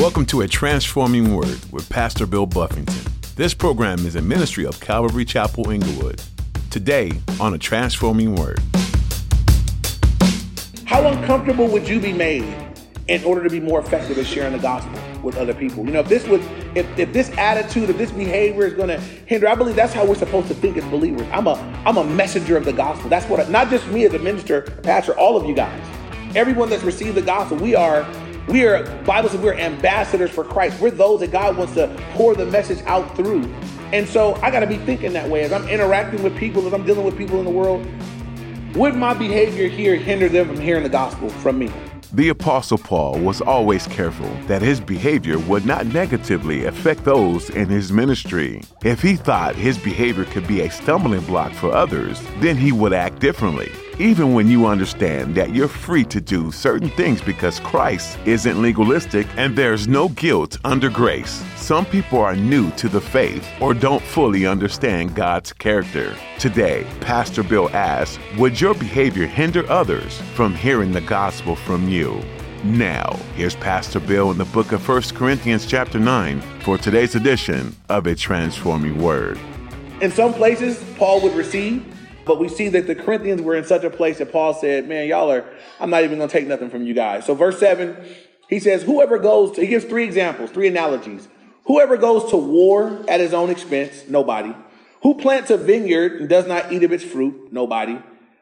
Welcome to A Transforming Word with Pastor Bill Buffington. This program is a ministry of Calvary Chapel Inglewood. Today on A Transforming Word. How uncomfortable would you be made in order to be more effective at sharing the gospel with other people? You know, if this would, if, if this attitude, if this behavior is to hinder, I believe that's how we're supposed to think as believers. I'm a, I'm a messenger of the gospel. That's what, I, not just me as a minister, pastor, all of you guys, everyone that's received the gospel, we are we are, Bible says we're ambassadors for Christ. We're those that God wants to pour the message out through. And so I got to be thinking that way as I'm interacting with people, as I'm dealing with people in the world. Would my behavior here hinder them from hearing the gospel from me? The Apostle Paul was always careful that his behavior would not negatively affect those in his ministry. If he thought his behavior could be a stumbling block for others, then he would act differently even when you understand that you're free to do certain things because Christ isn't legalistic and there's no guilt under grace. Some people are new to the faith or don't fully understand God's character. Today, Pastor Bill asks Would your behavior hinder others from hearing the gospel from you? Now, here's Pastor Bill in the book of 1 Corinthians, chapter 9, for today's edition of A Transforming Word. In some places, Paul would receive but we see that the Corinthians were in such a place that Paul said, Man, y'all are, I'm not even going to take nothing from you guys. So, verse 7, he says, Whoever goes to, he gives three examples, three analogies. Whoever goes to war at his own expense, nobody. Who plants a vineyard and does not eat of its fruit, nobody.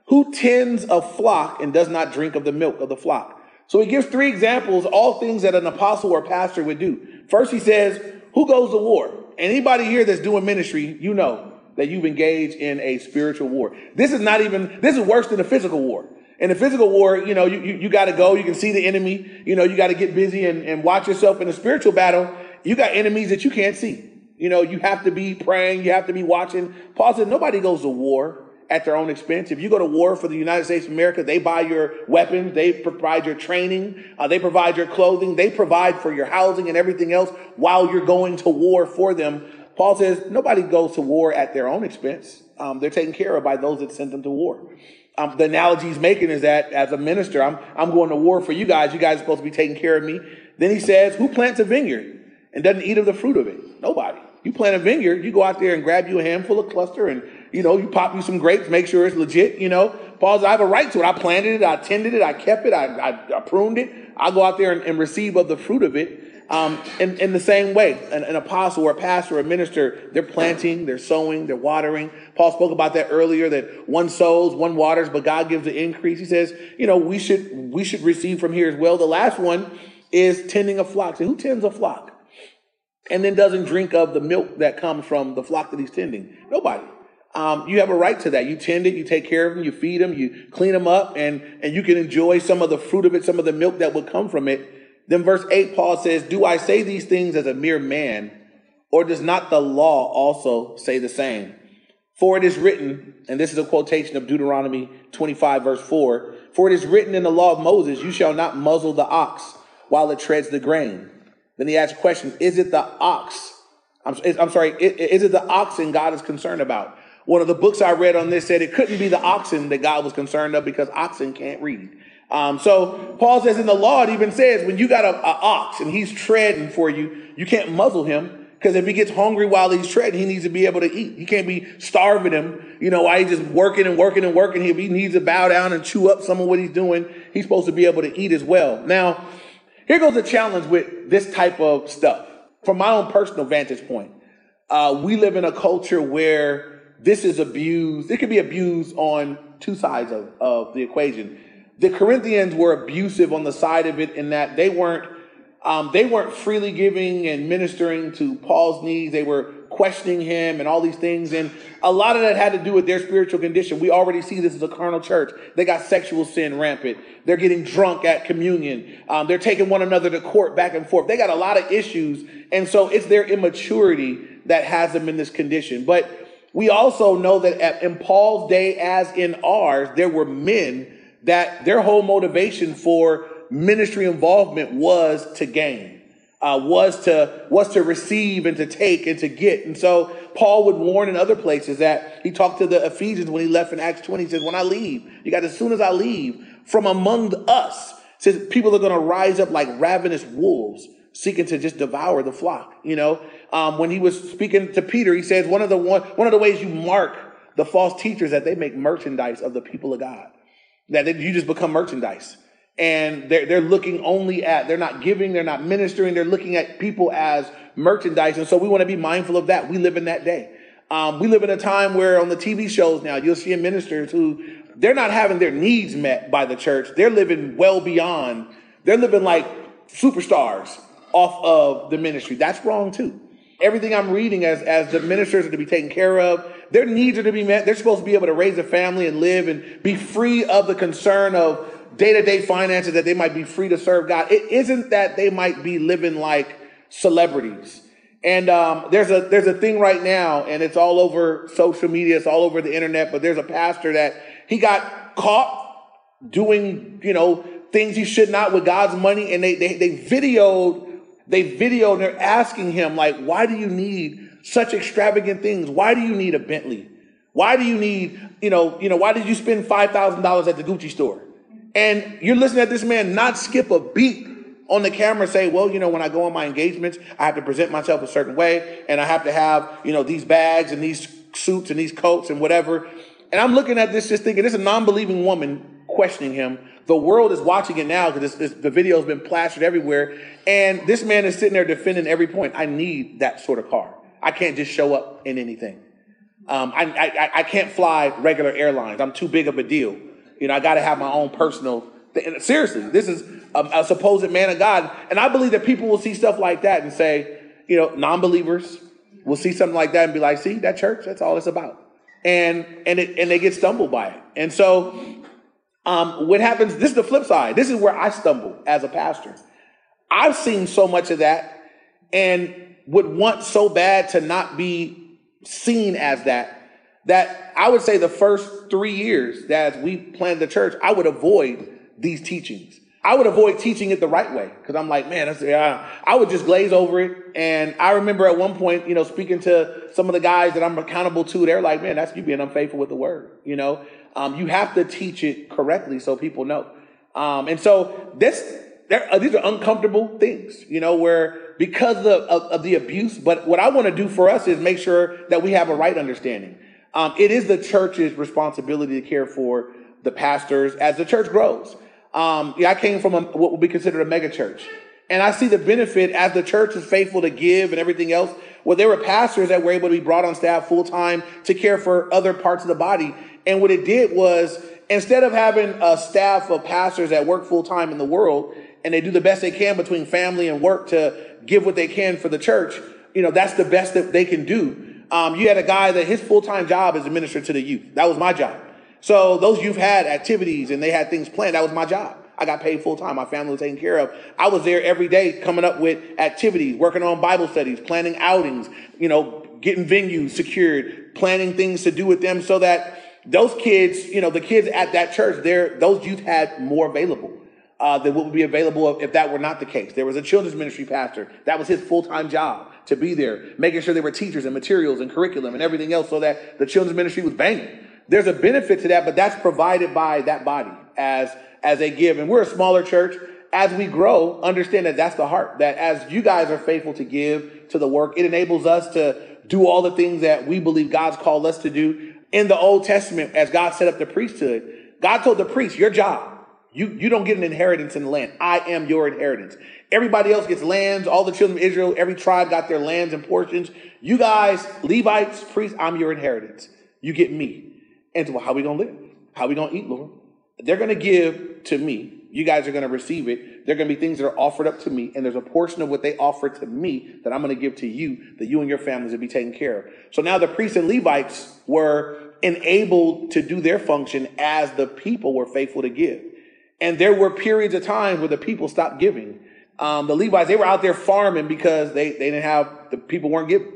Who tends a flock and does not drink of the milk of the flock. So he gives three examples, all things that an apostle or pastor would do. First, he says, Who goes to war? Anybody here that's doing ministry, you know, that you've engaged in a spiritual war. This is not even, this is worse than a physical war. In a physical war, you know, you, you, you got to go, you can see the enemy, you know, you got to get busy and, and watch yourself. In a spiritual battle, you got enemies that you can't see. You know, you have to be praying, you have to be watching. Paul said, nobody goes to war at their own expense. If you go to war for the United States of America, they buy your weapons, they provide your training, uh, they provide your clothing, they provide for your housing and everything else while you're going to war for them. Paul says nobody goes to war at their own expense. Um, they're taken care of by those that sent them to war. Um, the analogy he's making is that as a minister, I'm, I'm going to war for you guys. You guys are supposed to be taking care of me. Then he says, who plants a vineyard and doesn't eat of the fruit of it? Nobody. You plant a vineyard, you go out there and grab you a handful of cluster and, you know, you pop you some grapes, make sure it's legit, you know. Paul says, I have a right to it. I planted it, I tended it, I kept it, I, I, I pruned it. I go out there and, and receive of the fruit of it. Um, in, in the same way, an, an, apostle or a pastor or a minister, they're planting, they're sowing, they're watering. Paul spoke about that earlier, that one sows, one waters, but God gives the increase. He says, you know, we should, we should receive from here as well. The last one is tending a flock. So who tends a flock? And then doesn't drink of the milk that comes from the flock that he's tending? Nobody. Um, you have a right to that. You tend it, you take care of them, you feed them, you clean them up, and, and you can enjoy some of the fruit of it, some of the milk that would come from it then verse 8, Paul says, Do I say these things as a mere man, or does not the law also say the same? For it is written, and this is a quotation of Deuteronomy 25, verse 4 For it is written in the law of Moses, You shall not muzzle the ox while it treads the grain. Then he asks question Is it the ox? I'm, I'm sorry, is it the oxen God is concerned about? One of the books I read on this said it couldn't be the oxen that God was concerned of because oxen can't read. Um, so Paul says in the law, it even says when you got a, a ox and he's treading for you, you can't muzzle him because if he gets hungry while he's treading, he needs to be able to eat. You can't be starving him, you know, while he's just working and working and working. If he needs to bow down and chew up some of what he's doing, he's supposed to be able to eat as well. Now, here goes the challenge with this type of stuff. From my own personal vantage point, uh, we live in a culture where this is abused. It can be abused on two sides of, of the equation the Corinthians were abusive on the side of it in that they weren't um, they weren't freely giving and ministering to Paul's needs. They were questioning him and all these things. And a lot of that had to do with their spiritual condition. We already see this as a carnal church. They got sexual sin rampant. They're getting drunk at communion. Um, they're taking one another to court back and forth. They got a lot of issues. And so it's their immaturity that has them in this condition. But we also know that in Paul's day, as in ours, there were men that their whole motivation for ministry involvement was to gain, uh, was to was to receive and to take and to get. And so Paul would warn in other places that he talked to the Ephesians when he left in Acts 20. He says, "When I leave, you got as soon as I leave from among us, says people are going to rise up like ravenous wolves." seeking to just devour the flock. You know, um, when he was speaking to Peter, he says one of the one, one of the ways you mark the false teachers that they make merchandise of the people of God, that they, you just become merchandise. And they're, they're looking only at, they're not giving, they're not ministering, they're looking at people as merchandise. And so we want to be mindful of that. We live in that day. Um, we live in a time where on the TV shows now, you'll see ministers who they're not having their needs met by the church. They're living well beyond, they're living like superstars off of the ministry. That's wrong too. Everything I'm reading as, as the ministers are to be taken care of, their needs are to be met. They're supposed to be able to raise a family and live and be free of the concern of day to day finances, that they might be free to serve God. It isn't that they might be living like celebrities. And um, there's a there's a thing right now, and it's all over social media, it's all over the internet. But there's a pastor that he got caught doing, you know, things he should not with God's money, and they they, they videoed they videoed. They're asking him like, why do you need such extravagant things? Why do you need a Bentley? Why do you need, you know, you know, why did you spend five thousand dollars at the Gucci store? And you're listening at this man not skip a beat on the camera say, well, you know, when I go on my engagements, I have to present myself a certain way and I have to have, you know, these bags and these suits and these coats and whatever. And I'm looking at this just thinking, this is a non believing woman questioning him. The world is watching it now because the video's been plastered everywhere. And this man is sitting there defending every point. I need that sort of car. I can't just show up in anything. Um, I, I, I can't fly regular airlines. I'm too big of a deal. You know, I got to have my own personal. Thing. Seriously, this is a, a supposed man of God. And I believe that people will see stuff like that and say, you know, non believers will see something like that and be like, see, that church, that's all it's about. And and it and they get stumbled by it. And so um, what happens, this is the flip side. This is where I stumble as a pastor. I've seen so much of that and would want so bad to not be seen as that that I would say the first three years that we planted the church, I would avoid these teachings. I would avoid teaching it the right way because I'm like, man, that's, yeah. I would just glaze over it. And I remember at one point, you know, speaking to some of the guys that I'm accountable to, they're like, man, that's you being unfaithful with the word. You know, um, you have to teach it correctly so people know. Um, and so this, uh, these are uncomfortable things, you know, where because of, of, of the abuse. But what I want to do for us is make sure that we have a right understanding. Um, it is the church's responsibility to care for the pastors as the church grows. Um, yeah, I came from a, what would be considered a mega church. And I see the benefit as the church is faithful to give and everything else. Well, there were pastors that were able to be brought on staff full time to care for other parts of the body. And what it did was instead of having a staff of pastors that work full time in the world and they do the best they can between family and work to give what they can for the church, you know, that's the best that they can do. Um, you had a guy that his full time job is to minister to the youth. That was my job. So those youth had activities and they had things planned. That was my job. I got paid full time. My family was taken care of. I was there every day coming up with activities, working on Bible studies, planning outings, you know, getting venues secured, planning things to do with them so that those kids, you know, the kids at that church, there, those youth had more available. Uh, than what would be available if that were not the case. There was a children's ministry pastor. That was his full-time job to be there, making sure there were teachers and materials and curriculum and everything else so that the children's ministry was banging. There's a benefit to that, but that's provided by that body as, as they give. And we're a smaller church. As we grow, understand that that's the heart, that as you guys are faithful to give to the work, it enables us to do all the things that we believe God's called us to do. In the Old Testament, as God set up the priesthood, God told the priest, your job, you, you don't get an inheritance in the land. I am your inheritance. Everybody else gets lands. All the children of Israel, every tribe got their lands and portions. You guys, Levites, priests, I'm your inheritance. You get me. And so, well, how we gonna live? How we gonna eat, Lord? They're gonna give to me. You guys are gonna receive it. There are gonna be things that are offered up to me, and there's a portion of what they offer to me that I'm gonna give to you, that you and your families will be taken care of. So now the priests and Levites were enabled to do their function as the people were faithful to give. And there were periods of time where the people stopped giving um, the Levites, they were out there farming because they, they didn't have, the people weren't giving.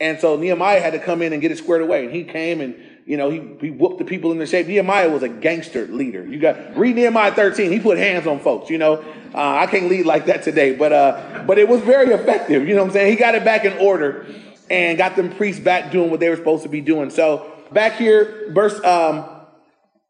And so Nehemiah had to come in and get it squared away. And he came and, you know, he, he whooped the people in the shape. Nehemiah was a gangster leader. You got, read Nehemiah 13. He put hands on folks, you know. Uh, I can't lead like that today, but, uh, but it was very effective. You know what I'm saying? He got it back in order and got them priests back doing what they were supposed to be doing. So back here, verse, um,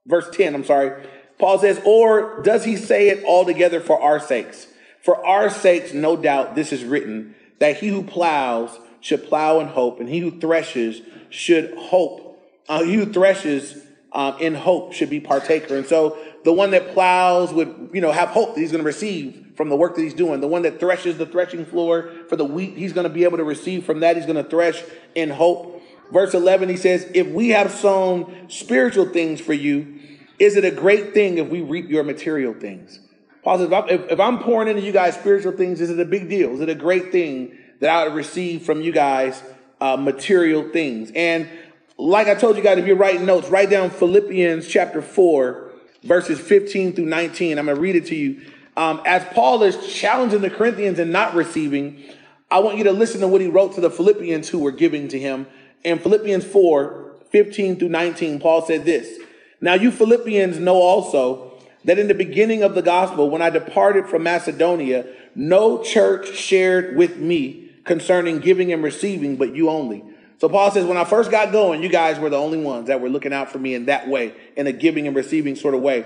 verse 10, I'm sorry. Paul says, or does he say it altogether for our sakes? For our sakes, no doubt, this is written that he who plows should plow in hope, and he who threshes should hope. Uh, he who threshes um, in hope should be partaker. And so the one that plows would, you know, have hope that he's going to receive from the work that he's doing. The one that threshes the threshing floor for the wheat, he's going to be able to receive from that. He's going to thresh in hope. Verse 11, he says, If we have sown spiritual things for you, is it a great thing if we reap your material things? Paul says, if if I'm pouring into you guys spiritual things, is it a big deal? Is it a great thing that I would receive from you guys uh, material things? And like I told you guys, if you're writing notes, write down Philippians chapter 4, verses 15 through 19. I'm going to read it to you. Um, as Paul is challenging the Corinthians and not receiving, I want you to listen to what he wrote to the Philippians who were giving to him. In Philippians 4, 15 through 19, Paul said this Now you Philippians know also that in the beginning of the gospel, when I departed from Macedonia, no church shared with me concerning giving and receiving, but you only. So Paul says, when I first got going, you guys were the only ones that were looking out for me in that way, in a giving and receiving sort of way.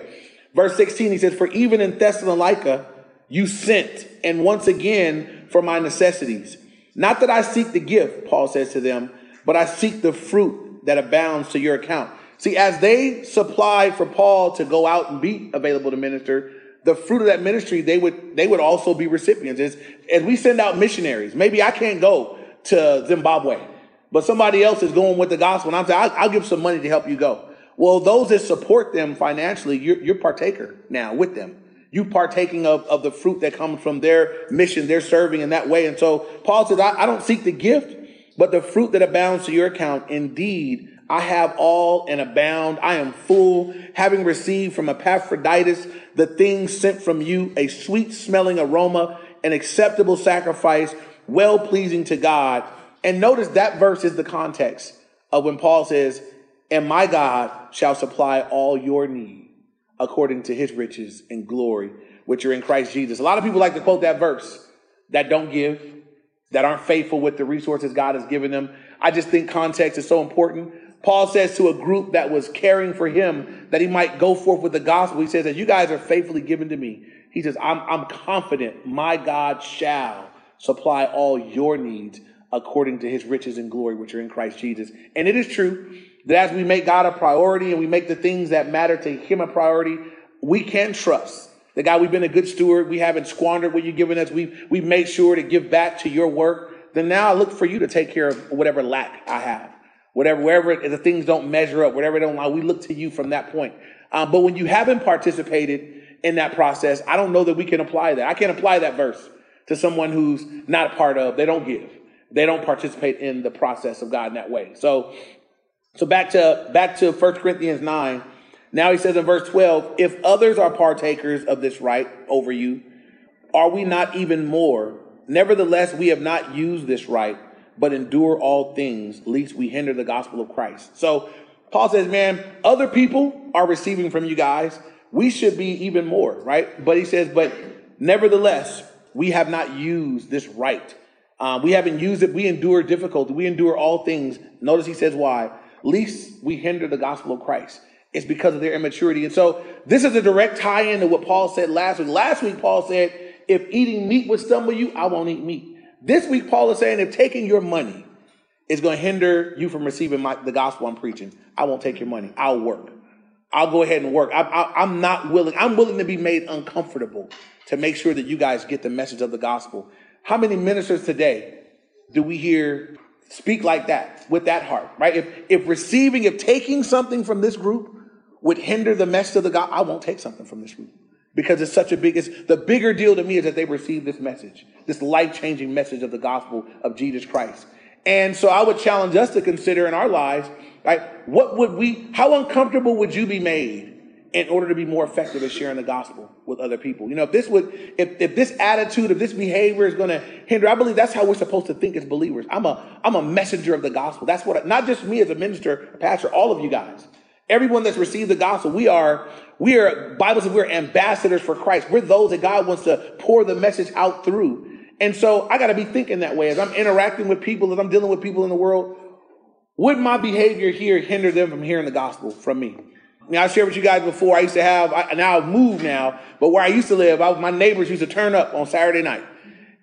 Verse 16, he says, For even in Thessalonica, you sent, and once again for my necessities. Not that I seek the gift, Paul says to them, but I seek the fruit that abounds to your account. See, as they supplied for Paul to go out and be available to minister, the fruit of that ministry, they would they would also be recipients. As, as we send out missionaries, maybe I can't go to Zimbabwe, but somebody else is going with the gospel, and I'm saying I'll, I'll give some money to help you go. Well, those that support them financially, you're, you're partaker now with them. You partaking of, of the fruit that comes from their mission, they're serving in that way. And so Paul says, I, I don't seek the gift, but the fruit that abounds to your account. Indeed, I have all and abound. I am full, having received from Epaphroditus the things sent from you, a sweet smelling aroma, an acceptable sacrifice, well pleasing to God. And notice that verse is the context of when Paul says, and my God shall supply all your need according to his riches and glory, which are in Christ Jesus. A lot of people like to quote that verse that don't give, that aren't faithful with the resources God has given them. I just think context is so important. Paul says to a group that was caring for him that he might go forth with the gospel. He says, As you guys are faithfully given to me, he says, I'm, I'm confident my God shall supply all your needs according to his riches and glory, which are in Christ Jesus. And it is true that as we make God a priority and we make the things that matter to Him a priority, we can trust that God, we've been a good steward. We haven't squandered what you've given us. We've, we've made sure to give back to your work. Then now I look for you to take care of whatever lack I have. Whatever, wherever the things don't measure up, whatever don't lie, we look to you from that point. Um, but when you haven't participated in that process, I don't know that we can apply that. I can't apply that verse to someone who's not a part of, they don't give. They don't participate in the process of God in that way. So so back to back to 1 Corinthians 9. Now he says in verse 12, if others are partakers of this right over you, are we not even more? Nevertheless, we have not used this right, but endure all things, lest we hinder the gospel of Christ. So Paul says, man, other people are receiving from you guys. We should be even more, right? But he says, but nevertheless, we have not used this right. Uh, we haven't used it. We endure difficulty. We endure all things. Notice he says why least we hinder the gospel of Christ. It's because of their immaturity. And so this is a direct tie in to what Paul said last week. Last week, Paul said, if eating meat would stumble you, I won't eat meat. This week, Paul is saying, if taking your money is going to hinder you from receiving my, the gospel I'm preaching, I won't take your money. I'll work. I'll go ahead and work. I, I, I'm not willing. I'm willing to be made uncomfortable to make sure that you guys get the message of the gospel. How many ministers today do we hear speak like that with that heart, right? If if receiving, if taking something from this group would hinder the message of the God, I won't take something from this group because it's such a big. It's, the bigger deal to me is that they receive this message, this life changing message of the gospel of Jesus Christ. And so I would challenge us to consider in our lives, right? What would we? How uncomfortable would you be made in order to be more effective at sharing the gospel with other people. You know, if this would, if, if this attitude, if this behavior is going to hinder, I believe that's how we're supposed to think as believers. I'm a, I'm a messenger of the gospel. That's what, not just me as a minister, a pastor, all of you guys. Everyone that's received the gospel, we are, we are, Bible says we're ambassadors for Christ. We're those that God wants to pour the message out through. And so I got to be thinking that way as I'm interacting with people, as I'm dealing with people in the world. Would my behavior here hinder them from hearing the gospel from me? I shared with you guys before. I used to have I, now I've moved now, but where I used to live, I, my neighbors used to turn up on Saturday night,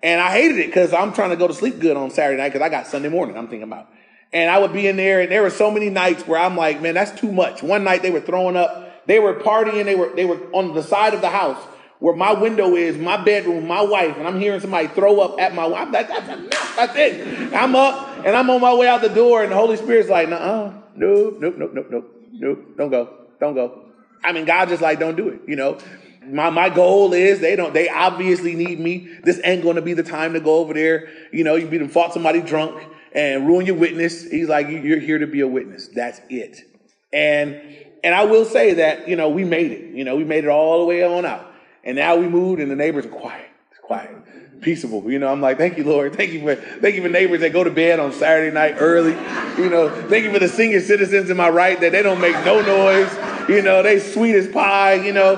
and I hated it because I'm trying to go to sleep good on Saturday night because I got Sunday morning. I'm thinking about, and I would be in there, and there were so many nights where I'm like, man, that's too much. One night they were throwing up, they were partying, they were they were on the side of the house where my window is, my bedroom, my wife, and I'm hearing somebody throw up at my wife. That's enough. That's it. I'm up and I'm on my way out the door, and the Holy Spirit's like, uh, nope, nope, nope, nope, nope, nope, don't go, don't go. I mean, God just like, don't do it, you know. My my goal is they don't they obviously need me. This ain't gonna be the time to go over there. You know, you beat them fought somebody drunk and ruin your witness. He's like, you're here to be a witness. That's it. And and I will say that, you know, we made it. You know, we made it all the way on out. And now we moved and the neighbors are quiet. It's quiet. Peaceable. You know, I'm like, thank you, Lord. Thank you for thank you for neighbors that go to bed on Saturday night early. You know, thank you for the senior citizens in my right that they don't make no noise. You know, they sweet as pie, you know.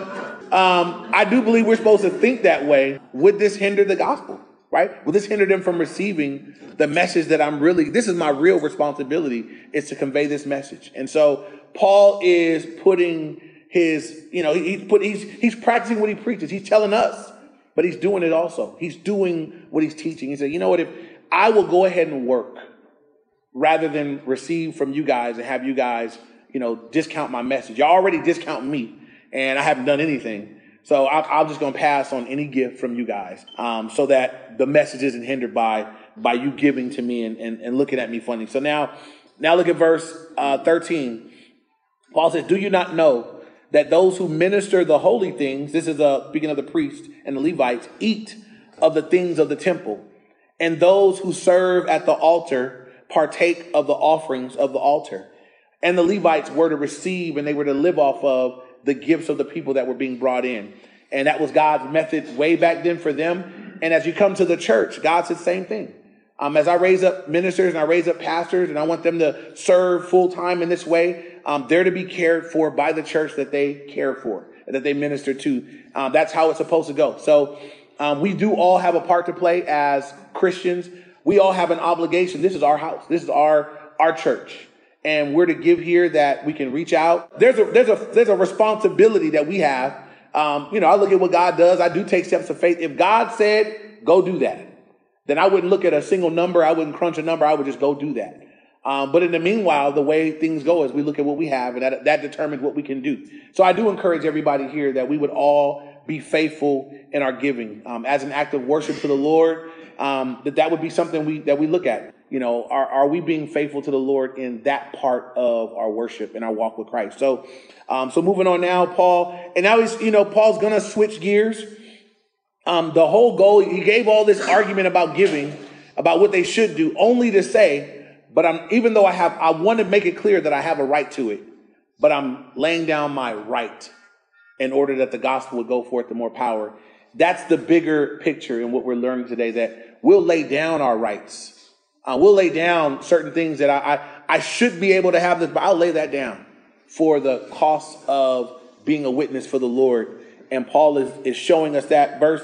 Um, I do believe we're supposed to think that way. Would this hinder the gospel? Right? Will this hinder them from receiving the message that I'm really, this is my real responsibility, is to convey this message. And so Paul is putting his, you know, he's put he's he's practicing what he preaches. He's telling us, but he's doing it also. He's doing what he's teaching. He said, you know what, if I will go ahead and work rather than receive from you guys and have you guys, you know, discount my message. Y'all already discount me, and I haven't done anything. So I, am just going to pass on any gift from you guys, um, so that the message isn't hindered by by you giving to me and, and, and looking at me funny. So now, now look at verse uh, 13. Paul says, "Do you not know that those who minister the holy things, this is a speaking of the priest and the Levites, eat of the things of the temple, and those who serve at the altar partake of the offerings of the altar. And the Levites were to receive and they were to live off of the gifts of the people that were being brought in. And that was God's method way back then for them. And as you come to the church, God said the same thing. Um, as I raise up ministers and I raise up pastors and I want them to serve full time in this way, um, they're to be cared for by the church that they care for, and that they minister to. Um, that's how it's supposed to go. So um, we do all have a part to play as Christians. We all have an obligation. This is our house. This is our our church, and we're to give here that we can reach out. There's a there's a there's a responsibility that we have. Um, you know, I look at what God does. I do take steps of faith. If God said go do that, then I wouldn't look at a single number. I wouldn't crunch a number. I would just go do that. Um, but in the meanwhile, the way things go is we look at what we have and that, that determines what we can do. So I do encourage everybody here that we would all be faithful in our giving um, as an act of worship to the Lord. Um, that that would be something we that we look at. You know, are are we being faithful to the Lord in that part of our worship and our walk with Christ? So, um, so moving on now, Paul, and now he's you know Paul's gonna switch gears. Um, the whole goal he gave all this argument about giving, about what they should do, only to say but I'm, even though I have, I want to make it clear that I have a right to it, but I'm laying down my right in order that the gospel would go forth to more power. That's the bigger picture in what we're learning today that we'll lay down our rights. Uh, we'll lay down certain things that I, I, I should be able to have this, but I'll lay that down for the cost of being a witness for the Lord. And Paul is, is showing us that verse,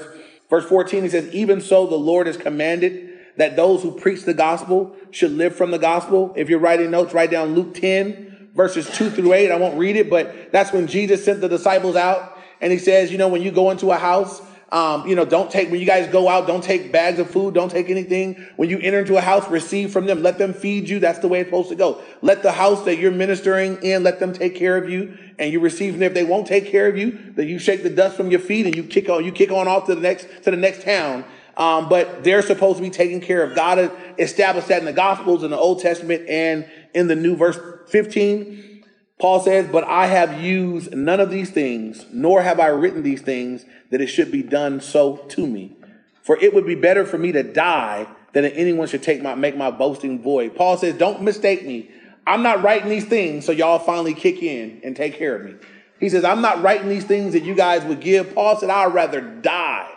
verse 14, he says, even so the Lord has commanded that those who preach the gospel should live from the gospel. If you're writing notes, write down Luke 10, verses 2 through 8. I won't read it, but that's when Jesus sent the disciples out. And he says, you know, when you go into a house, um, you know, don't take, when you guys go out, don't take bags of food, don't take anything. When you enter into a house, receive from them, let them feed you. That's the way it's supposed to go. Let the house that you're ministering in, let them take care of you and you receive from them. If they won't take care of you, then you shake the dust from your feet and you kick on, you kick on off to the next, to the next town um, but they're supposed to be taken care of. God established that in the Gospels, in the Old Testament, and in the New verse 15. Paul says, But I have used none of these things, nor have I written these things, that it should be done so to me. For it would be better for me to die than that anyone should take my make my boasting void. Paul says, Don't mistake me. I'm not writing these things so y'all finally kick in and take care of me. He says, I'm not writing these things that you guys would give. Paul said, I'd rather die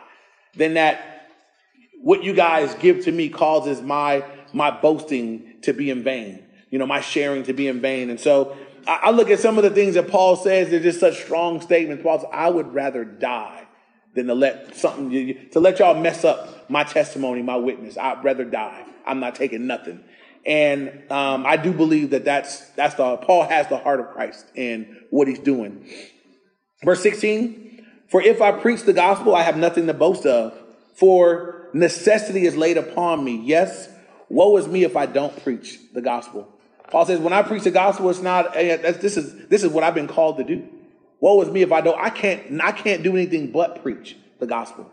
than that what you guys give to me causes my my boasting to be in vain. You know, my sharing to be in vain. And so I, look at some of the things that Paul says. They're just such strong statements. Paul says, I would rather die than to let something to let y'all mess up my testimony, my witness. I'd rather die. I'm not taking nothing. And um, I do believe that that's that's the Paul has the heart of Christ in what he's doing. Verse 16, for if I preach the gospel, I have nothing to boast of, for necessity is laid upon me. Yes, woe is me if I don't preach the gospel. Paul says, when I preach the gospel, it's not eh, this is this is what I've been called to do. Woe is me if I don't. I can't I can't do anything but preach the gospel.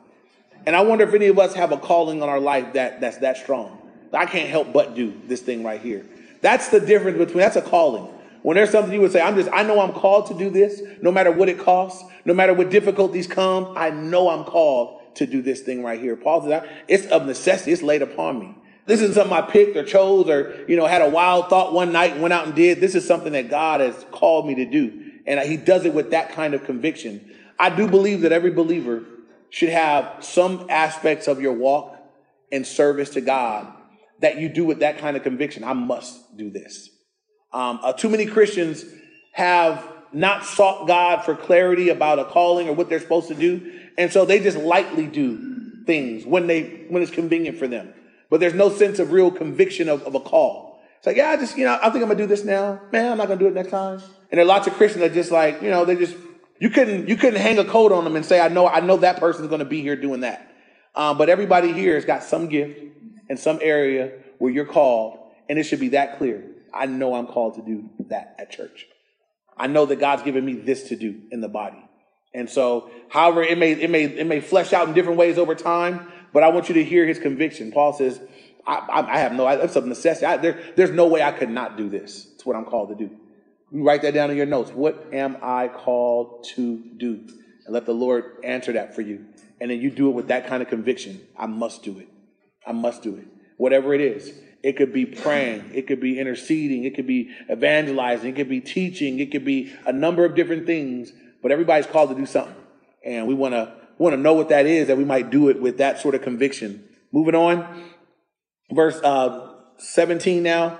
And I wonder if any of us have a calling on our life that that's that strong. I can't help but do this thing right here. That's the difference between that's a calling. When there's something you would say, I'm just, I know I'm called to do this, no matter what it costs, no matter what difficulties come, I know I'm called to do this thing right here. Paul says, it's of necessity, it's laid upon me. This isn't something I picked or chose or, you know, had a wild thought one night and went out and did. This is something that God has called me to do. And he does it with that kind of conviction. I do believe that every believer should have some aspects of your walk and service to God that you do with that kind of conviction. I must do this. Um, uh, too many Christians have not sought God for clarity about a calling or what they're supposed to do, and so they just lightly do things when they when it's convenient for them. But there's no sense of real conviction of, of a call. It's like, yeah, I just you know, I think I'm gonna do this now. Man, I'm not gonna do it next time. And there are lots of Christians that just like, you know, they just you couldn't you couldn't hang a coat on them and say, I know I know that person's gonna be here doing that. Um, but everybody here has got some gift in some area where you're called, and it should be that clear. I know I'm called to do that at church. I know that God's given me this to do in the body. And so, however, it may it may it may flesh out in different ways over time, but I want you to hear his conviction. Paul says, I, I, I have no, it's a necessity. I, there, there's no way I could not do this. It's what I'm called to do. You write that down in your notes. What am I called to do? And let the Lord answer that for you. And then you do it with that kind of conviction. I must do it. I must do it. Whatever it is. It could be praying. It could be interceding. It could be evangelizing. It could be teaching. It could be a number of different things. But everybody's called to do something. And we want to want to know what that is that we might do it with that sort of conviction. Moving on. Verse uh, 17 now.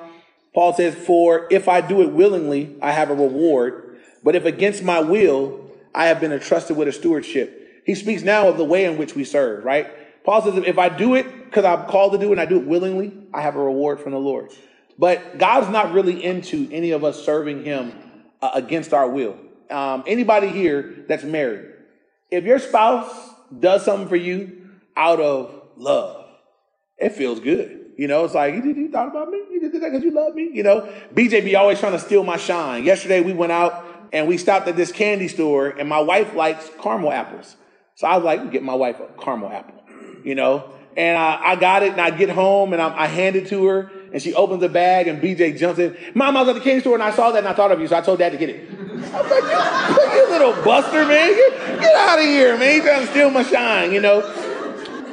Paul says, For if I do it willingly, I have a reward. But if against my will, I have been entrusted with a stewardship. He speaks now of the way in which we serve, right? Paul says, if I do it because I'm called to do it and I do it willingly, I have a reward from the Lord. But God's not really into any of us serving Him uh, against our will. Um, anybody here that's married, if your spouse does something for you out of love, it feels good. You know, it's like, you, you thought about me? You did that because you love me? You know, BJ be always trying to steal my shine. Yesterday we went out and we stopped at this candy store and my wife likes caramel apples. So I was like, get my wife a caramel apple you know. And I, I got it, and I get home, and I, I hand it to her, and she opens the bag, and BJ jumps in. Mom, I was at the candy store, and I saw that, and I thought of you, so I told Dad to get it. I was like, little buster, man. Get, get out of here, man. He's trying to steal my shine, you know.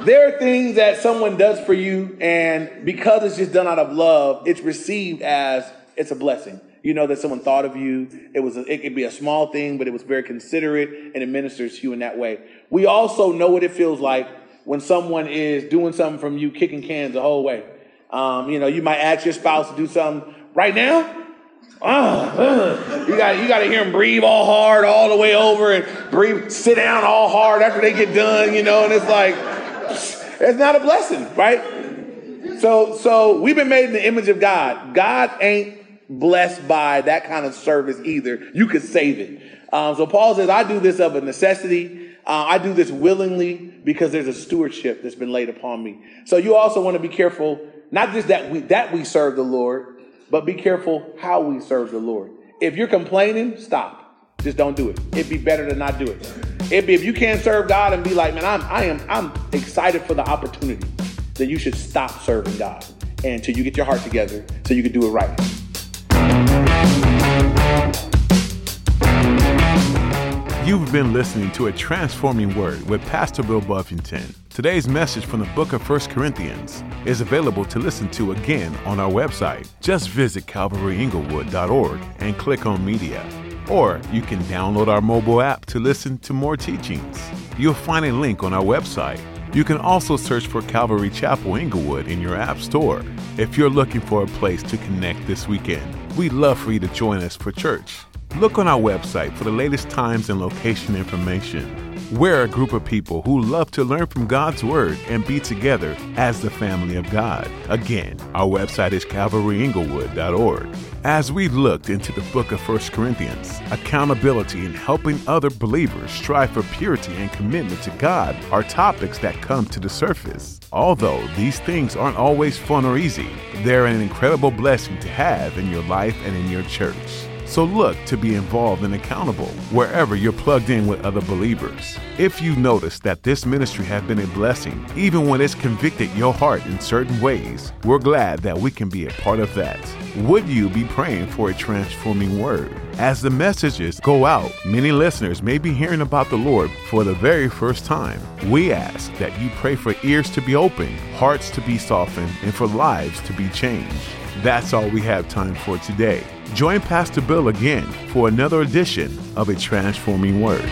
There are things that someone does for you, and because it's just done out of love, it's received as it's a blessing. You know that someone thought of you. It was a, it could be a small thing, but it was very considerate and it ministers to you in that way. We also know what it feels like when someone is doing something from you, kicking cans the whole way. Um, you know, you might ask your spouse to do something right now. Uh, you got you got to hear them breathe all hard all the way over and breathe, sit down all hard after they get done. You know, and it's like it's not a blessing, right? So so we've been made in the image of God. God ain't blessed by that kind of service either. You could save it. Um, so Paul says, I do this of a necessity. Uh, I do this willingly because there's a stewardship that's been laid upon me. So you also want to be careful, not just that we that we serve the Lord, but be careful how we serve the Lord. If you're complaining, stop. Just don't do it. It'd be better to not do it. It'd if you can't serve God and be like, man, I'm I am I'm excited for the opportunity, then you should stop serving God until you get your heart together so you can do it right. You've been listening to a transforming word with Pastor Bill Buffington. Today's message from the book of 1 Corinthians is available to listen to again on our website. Just visit calvaryinglewood.org and click on media. Or you can download our mobile app to listen to more teachings. You'll find a link on our website. You can also search for Calvary Chapel Inglewood in your app store. If you're looking for a place to connect this weekend, we'd love for you to join us for church. Look on our website for the latest times and location information. We're a group of people who love to learn from God's Word and be together as the family of God. Again, our website is calvaryinglewood.org. As we looked into the book of 1 Corinthians, accountability and helping other believers strive for purity and commitment to God are topics that come to the surface. Although these things aren't always fun or easy, they're an incredible blessing to have in your life and in your church. So look to be involved and accountable wherever you're plugged in with other believers. If you notice that this ministry has been a blessing, even when it's convicted your heart in certain ways, we're glad that we can be a part of that. Would you be praying for a transforming word? As the messages go out, many listeners may be hearing about the Lord for the very first time. We ask that you pray for ears to be open, hearts to be softened, and for lives to be changed. That's all we have time for today. Join Pastor Bill again for another edition of A Transforming Word.